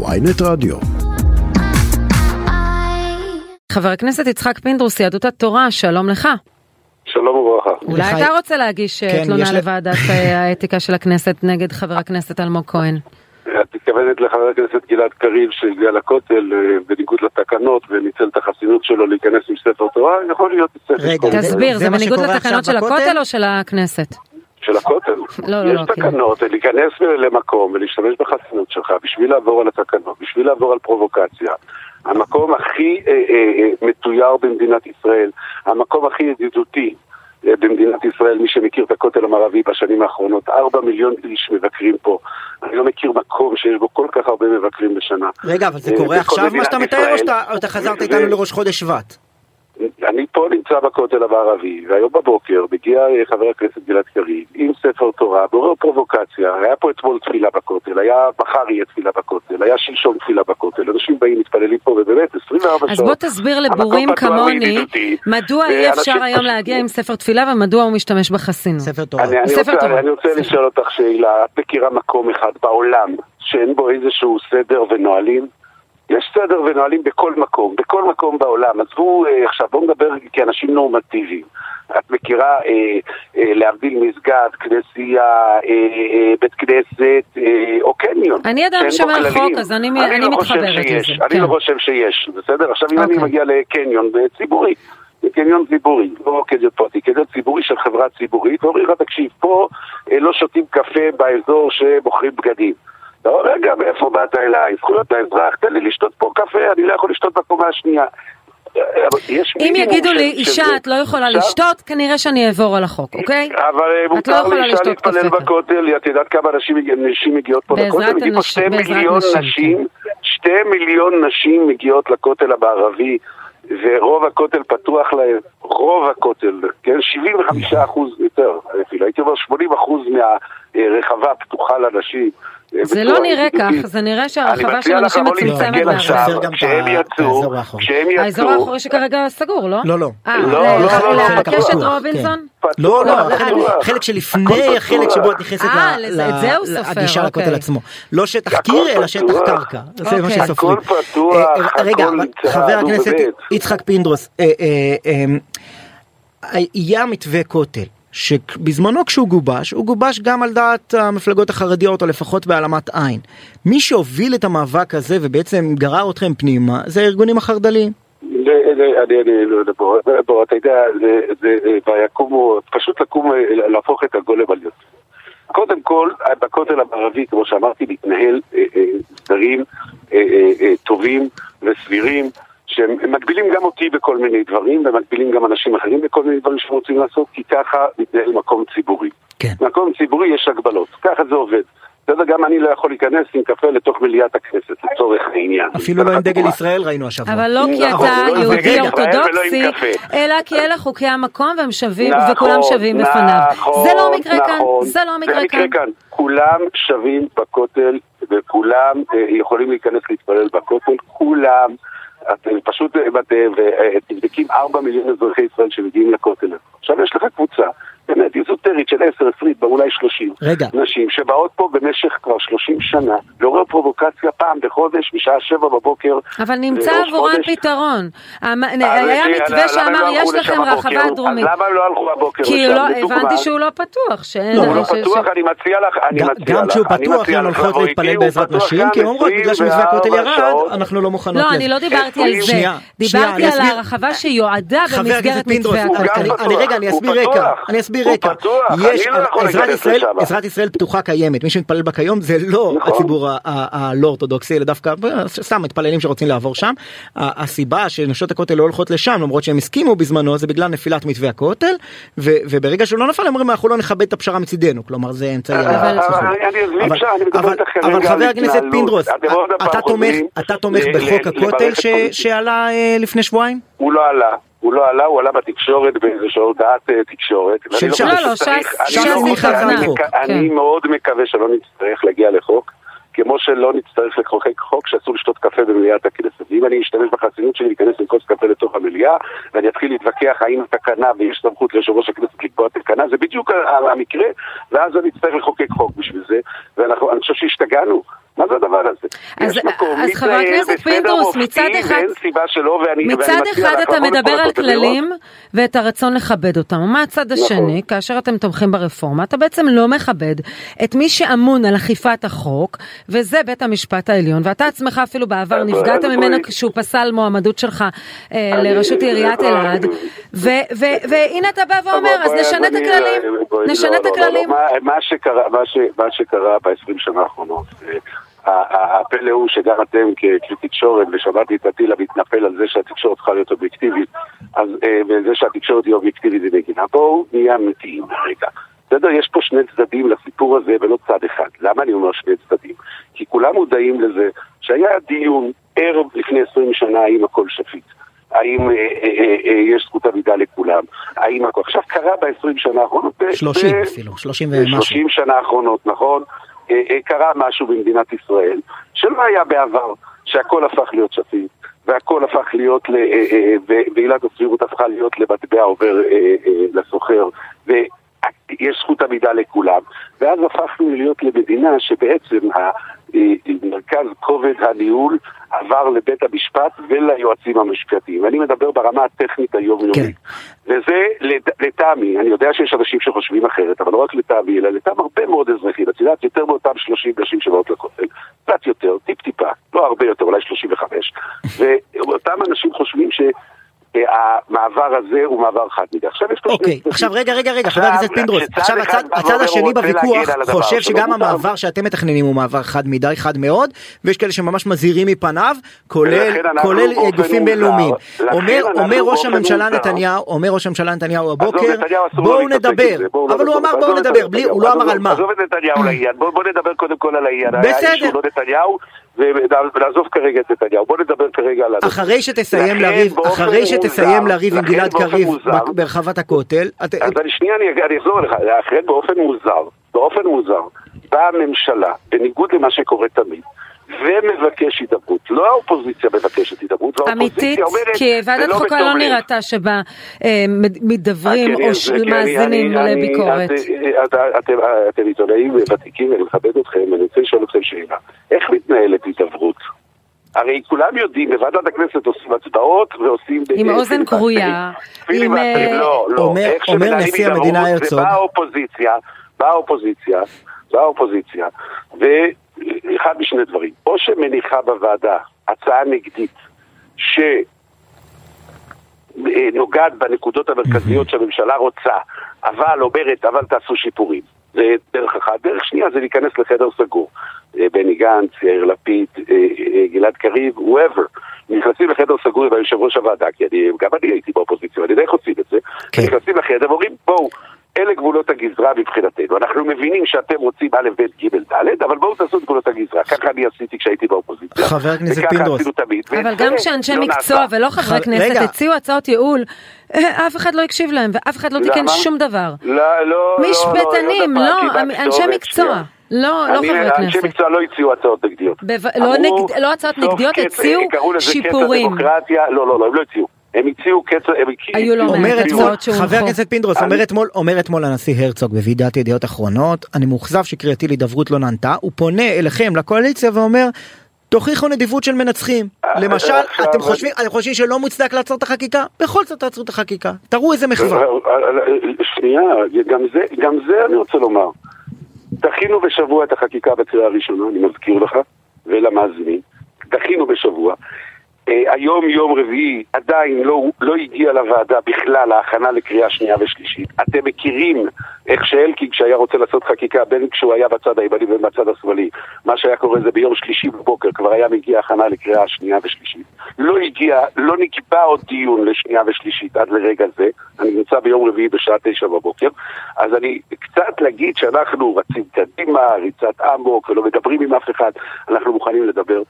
ויינט רדיו. חבר הכנסת יצחק פינדרוס, יהדות התורה, שלום לך. שלום וברכה. אולי אתה רוצה להגיש אה, כן, תלונה לוועדת אה, האתיקה של הכנסת נגד חבר הכנסת אלמוג כהן? את מתכוונת לחבר הכנסת גלעד קריב שהגיע לכותל אה, בניגוד לתקנות וניצל את החסינות שלו להיכנס עם ספר תורה? יכול להיות ספר רגע, תורה. זה- תסביר, זה בניגוד לתקנות של? הכותל או של הכנסת? של הכותל. לא, לא, יש לא. תקנות, להיכנס למקום ולהשתמש בחסינות שלך בשביל לעבור על התקנות, בשביל לעבור על פרובוקציה. המקום הכי אה, אה, אה, מתויר במדינת ישראל, המקום הכי ידידותי אה, במדינת ישראל, מי שמכיר את הכותל המערבי בשנים האחרונות, ארבע מיליון איש מבקרים פה. אני לא מכיר מקום שיש בו כל כך הרבה מבקרים בשנה. רגע, אבל זה אה, קורה עכשיו מה שאתה מתאר, או. שאתה- חזרת איתנו לראש חודש שבט? אני פה נמצא בכותל המערבי, והיום בבוקר מגיע אה, חבר הכנסת גלעד קריב עם ספר תורה, מעורר פרובוקציה, היה פה אתמול תפילה בכותל, היה מחר יהיה תפילה בכותל, היה שלשום תפילה בכותל, אנשים באים, מתפללים פה, ובאמת, 24 שעות. אז בוא תסביר לבורים כמוני, מדוע אי אפשר היום להגיע עם ספר תפילה ומדוע הוא משתמש בחסינות. ספר תורה. אני, רוצה. לשאול אותך שאלה, את מכירה מקום אחד בעולם שאין בו איזשהו סדר ונהלים? יש סדר ונהלים בכל מקום, בכל מקום בעולם. עזבו, אה, עכשיו בואו נדבר כאנשים נורמטיביים. את מכירה, אה, אה, להבדיל מסגד, כנסייה, אה, אה, בית כנסת אה, או קניון. אני אדם שומר. חוק, אז אני- אני לא חושב מתחברת לזה, אני כן. לא חושב שיש, בסדר? עכשיו אם אני אוקיי. מגיע לקניון ציבורי, קניון ציבורי, לא קניון פרטי, קניון ציבורי של חברה ציבורית, ואומרים לך, תקשיב, פה אה, לא שותים קפה באזור שמוכרים בגדים. אומר, רגע, מאיפה באת אליי? זכויות האזרח, תן לי לשתות פה קפה, אני לא יכול לשתות בקומה השנייה. אם יגידו לי, אישה. את לא יכולה לשתות, כנראה שאני אעבור על החוק, אוקיי? אבל אה, לא מותר לאישה להתפלל. בכותל, את יודעת כמה נשים מגיע- נשים מגיעות פה בעזרת לכותל? מגיעים פה הנשים- שתי בעזרת מיליון נשים, כן. נשים, שתי מיליון נשים מגיעות לכותל המערבי, ורוב הכותל פתוח להם, רוב הכותל, כן? 75 אחוז יותר, אפילו, הייתי אומר 80 אחוז מהרחבה פתוחה לנשים. זה לא נראה כך. זה נראה שהרחבה של אנשים לבוא מצומצמת את כשהם יצאו. כשהם יצאו, האזור האחורי שכרגע סגור, לא? לא, לא. אה, לא, ל- לא, לא, לא, לקשת לא, לא. החלק- החלק שלפני החלק. שבו את נכנסת אה, ל- לזה- ל- את זה הוא סופר, הגישה לכותל אוקיי. עצמו. לא שטח קיר, אלא שטח. קרקע. זה מה אוקיי. שסופרים. הכל פתוח, אה, אה, רגע, חבר הכנסת. יצחק פינדרוס, יהיה מתווה כותל. שבזמנו כשהוא גובש, הוא גובש גם על דעת המפלגות החרדיות, או לפחות בהעלמת עין. מי שהוביל את המאבק הזה ובעצם גרר אתכם פנימה, זה הארגונים החרד"ליים. אני, לא יודע, בוא, בוא, אתה יודע, זה, ויקומו, פשוט לקום, להפוך את הגולם על יוצא. קודם כל, בכותל המערבי, כמו שאמרתי, מתנהל אה, אה, אה, אה, טובים וסבירים, שהם הם מגבילים גם אותי בכל מיני דברים, ומגבילים גם אנשים אחרים בכל מיני דברים שהם רוצים לעשות, כי ככה מתנהל מקום ציבורי. כן. מקום ציבורי יש הגבלות, ככה זה עובד. אתה יודע, גם אני לא יכול להיכנס עם קפה לתוך מליאת הכנסת, לצורך העניין. אפילו לא עם דגל ישראל ראינו השבוע. אבל לא כי נכון, אתה לא יהודי אורתודוקסי. אלא כי אלה חוקי המקום והם שווים, נכון, וכולם שווים בפניו. נכון, זה לא מקרה כאן. זה לא מקרה כאן. כאן. כולם שווים בכותל, וכולם אה, יכולים להיכנס להתפלל בכותל, כולם. אתם פשוט, אה, אה, ו- תבדקים ארבע מיליון אזרחי ישראל שמגיעים לכותל. עכשיו יש לך קבוצה, איזוטרית של 10, 20, אולי 30. רגע. נשים שבאות פה במשך כבר 30 שנה, לעורר פרובוקציה פעם בחודש, משעה 7 בבוקר. אבל נמצא חודש. פתרון. המ- אז, היה אה, מתווה שאמר, לא יש לכם רחבה? דרומית. למה לא הלכו הבוקר כי? לא-? הבנתי שהוא לא פתוח. לא, הוא לא ש- פתוח, ש- אני מציע לך, אני גם- מציע גם לך, כשהוא אני פתוח מציע הן לך הולכות להתפלל בעזרת נשים, גם כי הן אומרות בגלל שמתווה הכותל 24 ירד. אנחנו לא מוכנות לא. אני לא דיברתי על זה. דיברתי אני על. הרחבה שיועדה במסגרת מתווה גם הכותל. אני- רגע, אני אסביר. רקע, אני אסביר רקע. יש, לא עזרת להיכנס ישראל. עזרת ישראל פתוחה קיימת, מי שמתפלל בה כיום זה לא נכון. הציבור הלא אורתודוקסי, אלא דווקא אה, סתם מתפללים שרוצים לעבור שם. הסיבה שנשות הכותל לא הולכות לשם, למרות שהם הסכימו בזמנו, זה בגלל נפילת מתווה הכותל, וברגע שהוא לא נפל, הם אומרים אנחנו לא נכבד את הפשרה מצידנו, כלומר זה אמצעי אבל- חבר הכנסת. פינדרוס, אתה תומך- בחוק הכותל. שעלה אה, לפני שבועיים? הוא לא עלה. הוא לא עלה, הוא עלה בתקשורת באיזושהי הודעת אה, תקשורת. של לא ש"ס. חושב לא, לא, שצריך- ש"ס- אני ש"ס לא הניחה חושב- הצעת אני- חוק. אני כן. מאוד מקווה שלא נצטרך להגיע לחוק, כמו שלא נצטרך לחוקק חוק שאסור לשתות קפה במליאת הכנסת. ואם אני אשתמש בחסינות שלי להיכנס עם כוס קפה לתוך המליאה, ואני אתחיל להתווכח האם התקנה, ויש סמכות ליושב ראש הכנסת לקבוע תקנה, זה בדיוק המקרה, ואז אני אצטרך לחוקק חוק בשביל זה, ואני חושב שהשתגענו. מה זה הדבר הזה? אז, יש מקום אז חבר הכנסת פינדרוס, מצד אחד, ואין סיבה שלא, ואני, מצד אחד אתה מדבר על. כללים ואת הרצון לכבד אותם, ומהצד נכון. השני, כאשר אתם תומכים ברפורמה, אתה בעצם לא מכבד את מי שאמון על אכיפת החוק, וזה בית המשפט העליון, ואתה עצמך אפילו בעבר אז נפגעת בואי- ממנו כשהוא פסל מועמדות שלך אה, לראשות עיריית בואי- אלעד, והנה אתה בא ואומר, אז בואי- נשנה את הכללים, בואי- נשנה לא, את לא, לא, הכללים. מה- שקרה- מה ש- מה שקרה ב-20 שנה האחרונות, אה, הפלא הוא שגם אתם ככלי תקשורת, ושמעתי את עטילה מתנפל על זה שהתקשורת צריכה להיות אובייקטיבית, אז אה, וזה שהתקשורת היא אובייקטיבית היא מגינה. בואו נהיה אמיתיים רגע. בסדר, יש פה שני צדדים לסיפור הזה ולא צד אחד. למה אני אומר שני צדדים? כי כולם מודעים לזה שהיה דיון ערב לפני 20 שנה האם הכל שפיט. האם אה, אה, אה, יש זכות עמידה לכולם, האם הכל... עכשיו קרה ב-20 שנה האחרונות... ב- 30 ב- אפילו, 30 ומשהו. 30 שנה האחרונות, נכון? אה, אה, קרה משהו במדינת ישראל שלא היה בעבר, שהכל הפך להיות שפיט, והכל הפך להיות, אה, אה, ועילת הסבירות הפכה להיות למטבע עובר אה, אה, לסוחר, ויש זכות עמידה לכולם, ואז הפכנו להיות למדינה שבעצם אה, מרכז כובד הניהול עבר לבית המשפט וליועצים המשפטיים. אני מדבר ברמה הטכנית היומיומית. כן. וזה לט- לטעמי, אני יודע שיש אנשים שחושבים אחרת, אבל לא רק לטעמי, אלא לטעם הרבה מאוד אזרחים. את יודעת, יותר מאותם 30 נשים שבאות לכותל, קצת יותר, טיפ-טיפה, לא הרבה יותר, אולי 35, ואותם אנשים חושבים שהמעבר הזה הוא מעבר חד מדי. עכשיו יש פה אוקיי. עכשיו רגע רגע רגע חבר הכנסת פינדרוס, עכשיו הצד השני בוויכוח חושב שלא שגם. המעבר שאתם מתכננים הוא מעבר חד מדי, חד מאוד, ויש כאלה שממש מזהירים מפניו, כולל אה, גופים. בינלאומיים. אומר ראש הממשלה. נתניהו, אומר ראש הממשלה נתניהו הבוקר, בואו להתעסק נדבר, לא אבל הוא. אמר בואו נדבר, הוא לא אמר על מה. עזוב את נתניהו לעניין, בואו בוא נדבר קודם כל על העניין. בסדר. ונעזוב כרגע את נתניהו. בואו נדבר כרגע על... אחרי שתסיים לריב, אחרי שתסיים לריב עם גלעד קריב ברחבת הכותל, אז אני שנייה, אני, אני אחזור אליך, לכן באופן מוזר, באופן מוזר, באה הממשלה, בניגוד למה שקורה תמיד, ומבקש הידברות. לא האופוזיציה מבקשת הידברות, אמיתית, והאופוזיציה אומרת, כי ועדת "זה חוקה לא לב". נראתה שבה אה, מד- מתדברים כי או אני- אני- מאזינים אני- אני- לביקורת. את- את- אתם עיתונאים ותיקים ואני מכבד אתכם, ואני רוצה לשאול אתכם שאלה. איך מתנהלת הידברות? הרי כולם יודעים, בוועדת הכנסת עושים הצבעות ועושים... עם אה, אוזן. כרויה, עם, אה, לא, לא. אומר- איך שמנהלים נשיא הידברות, המדינה זה הרצוג. באה האופוזיציה, באה האופוזיציה, באה האופוזיציה, ואחד משני דברים. או שמניחה בוועדה הצעה נגדית, ש... אה, בנקודות המרכזיות שהממשלה רוצה, אבל אומרת, אבל תעשו שיפורים. זה דרך אחת. דרך שנייה זה להיכנס לחדר סגור. אה, בני גנץ, יאיר לפיד, אה, גלעד קריב, whoever. נכנסים לחדר סגור עם היושב ראש הוועדה, כי אני, גם אני הייתי באופוזיציה, ואני יודע איך עושים את זה. כן. נכנסים לחדר ואומרים, בואו, אלה גבולות הגזרה מבחינתנו. אנחנו מבינים שאתם רוצים א', ב', ג', ד', אבל בואו תעשו את גבולות הגזרה. ככה אני עשיתי כשהייתי באופוזיציה. חבר הכנסת וככה פינדרוס. עשינו תמיד. אבל גם כשאנשי לא מקצוע. ולא חברי כנסת. הציעו הצעות ייעול, אה, אף אחד לא הקשיב להם ואף אחד לא תיקן? שום דבר. לא, לא, לא, משפטנים, לא, לא, אמ- אנשי מקצוע. לא לא חברי אנשי כנסת. מקצוע לא הציעו הצעות נגדיות. לא לא הצעות נגדיות, הציעו קראו לזה קץ שיפורים. לא, לא, לא, הם לא הציעו. הם הציעו קץ... הם היו לא הציעו- מעט הציעו- הצעות שהונחו. חבר הכנסת פינדרוס, אני- אומר אתמול, אומר אתמול הנשיא הרצוג בוועידת ידיעות אחרונות, אני מאוכזב שקריאתי להידברות לא נענתה, הוא פונה אליכם, לקואליציה, ואומר, תוכיחו נדיבות של מנצחים. אה, למשל, עכשיו, אתם חושבים, אתם חושבים שלא מוצדק לעצור את החקיקה? בכל זאת תעצרו את החקיקה. תראו איזה מחווה. שנייה, גם זה, גם זה אני רוצה לומר. דחינו בשבוע את החקיקה בקריאה הראשונה, אני מזכיר לך, ולמאזינים. דחינו בשבוע. אה, היום יום רביעי עדיין לא, לא הגיע לוועדה בכלל ההכנה לקריאה שנייה ושלישית. אתם מכירים איך שאלקין כשהיה רוצה לעשות חקיקה, בין כשהוא היה בצד הימני ובין בצד השמאלי, מה שהיה קורה זה ביום שלישי בבוקר כבר היה מגיע הכנה לקריאה שנייה ושלישית. לא הגיע, לא נקבע עוד דיון לשנייה ושלישית עד לרגע זה, אני נמצא ביום רביעי בשעה תשע בבוקר, אז אני קצת להגיד שאנחנו רצים קדימה, ריצת אמוק ולא מדברים עם אף אחד, אנחנו מוכנים לדבר.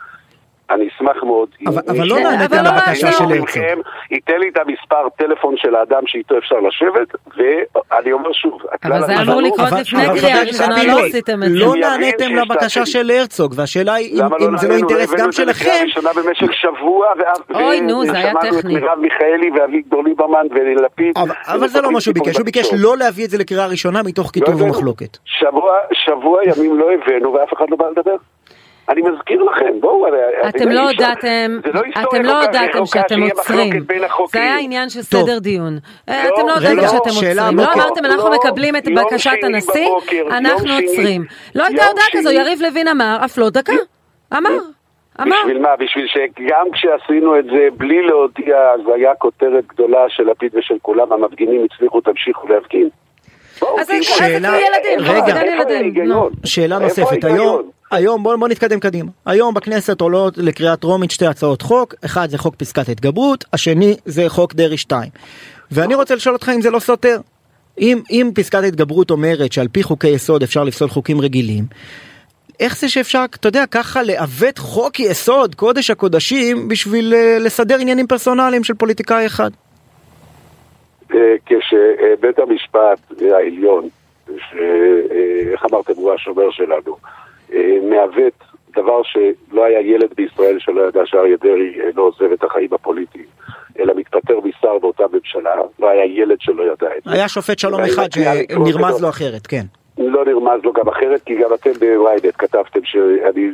אני אשמח מאוד. אם אבל- אבל מישהו לא נעניתם מכם לבקשה של הרצוג. ייתן לי את המספר טלפון של האדם שאיתו אפשר לשבת, ואני אומר שוב, אבל זה אמור לקרות אבל- לפני אבל קריאה ראשונה, לא עשיתם את זה. לא נעניתם לבקשה. של הרצוג, והשאלה היא אם לא אם זה לא? אינטרס הבאנו גם את זה לקריאה שלכם. ראשונה במשך שבוע, אוי, נו, זה היה ושמענו טכני. את מרב מיכאלי ואביגדור ליברמן ולפיד. אבל- אבל זה לא מה שהוא ביקש, הוא ביקש לא להביא את זה לקריאה ראשונה מתוך קיטוב הבאנו. ומחלוקת. שבוע ימים לא הבאנו ואף אחד לא בא לדבר. אני מזכיר לכם, בואו... אתם לא הודעתם, אתם לא הודעתם שאתם עוצרים. זה היה עניין של סדר דיון. אה, אתם לא הודעתם שאתם עוצרים. לא אמרתם, אנחנו מקבלים את בקשת הנשיא, אנחנו עוצרים. לא הייתה הודעה כזו, יריב לוין אמר, אף לא דקה. אמר. אמר. בשביל מה? בשביל שגם כשעשינו את זה בלי להודיע, אז היה כותרת גדולה של לפיד ושל כולם, המפגינים הצליחו, תמשיכו להפגין. אז זה ילדים, רגע, שאלה נוספת, היום, היום בוא, בוא נתקדם קדימה. היום בכנסת עולות לקריאה טרומית שתי הצעות חוק, אחד זה חוק פסקת התגברות, השני זה חוק דרעי 2. ואני רוצה לשאול אותך אם זה לא סותר. אם, אם פסקת ההתגברות אומרת שעל פי חוקי יסוד אפשר לפסול חוקים רגילים, איך זה שאפשר, אתה יודע, ככה לעוות חוק יסוד, קודש הקודשים, בשביל אה, לסדר עניינים פרסונליים של פוליטיקאי אחד? אה, כשבית המשפט העליון, שאיך אמרתם, הוא השומר שלנו, אה, מעוות דבר שלא היה ילד בישראל שלא ידע שאריה דרעי לא עוזב את החיים הפוליטיים, אלא מתפטר משר באותה ממשלה, לא היה ילד שלא ידע את זה. היה שופט שלום אחד שנרמז לו אחרת, כן. לא נרמז לו גם אחרת, כי גם אתם בוויינט כתבתם שאני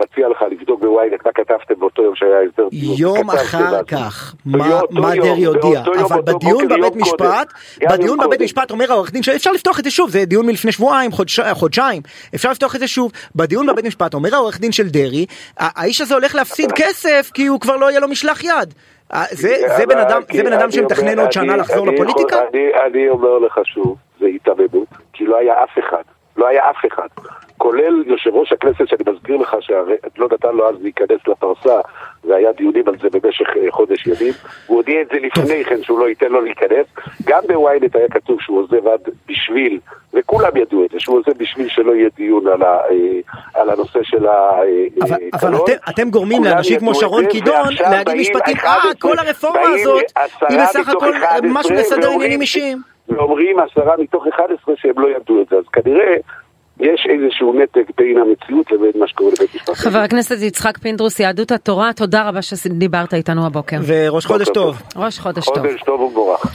מציע לך לבדוק בוויינט מה כתבתם באותו יום שהיה הסדר דיון. יום אחר כך, מה דרעי הודיע, אבל בדיון בבית משפט, בדיון בבית משפט אומר העורך דין שאפשר לפתוח את זה שוב, זה דיון מלפני שבועיים, חודשיים, אפשר לפתוח את זה שוב, בדיון בבית משפט אומר העורך דין של דרעי, האיש הזה הולך להפסיד כסף כי הוא כבר לא יהיה לו משלח יד. זה בן אדם שמתכנן עוד שנה לחזור לפוליטיקה? אני אומר לך שוב, זה היתממות, כי לא היה אף אחד, לא היה אף אחד. כולל יושב ראש הכנסת, שאני מזכיר לך שלא נתן לו אז להיכנס לפרסה, והיה דיונים על זה במשך אה, חודש ימים. הוא הודיע את זה לפני כן שהוא לא ייתן לו להיכנס. גם בוויינט היה כתוב שהוא עוזב עד בשביל, וכולם ידעו את זה, שהוא עוזב בשביל שלא יהיה דיון על, ה, אה, על הנושא של הקלון. אבל, אבל אתם, אתם גורמים לאנשים כמו שרון קידון להגיד משפטים, אה, כל הרפורמה הזאת היא בסך הכל משהו לסדר עניינים אישיים. ואומרים עשרה מתוך 11 שהם לא ידעו את זה, אז כנראה יש איזשהו נתק בין המציאות לבין מה שקורה לבית משפט. חבר הכנסת יצחק פינדרוס, יהדות התורה, תודה רבה שדיברת איתנו הבוקר. וראש חודש טוב. ראש חודש טוב. חודש טוב ומבורך.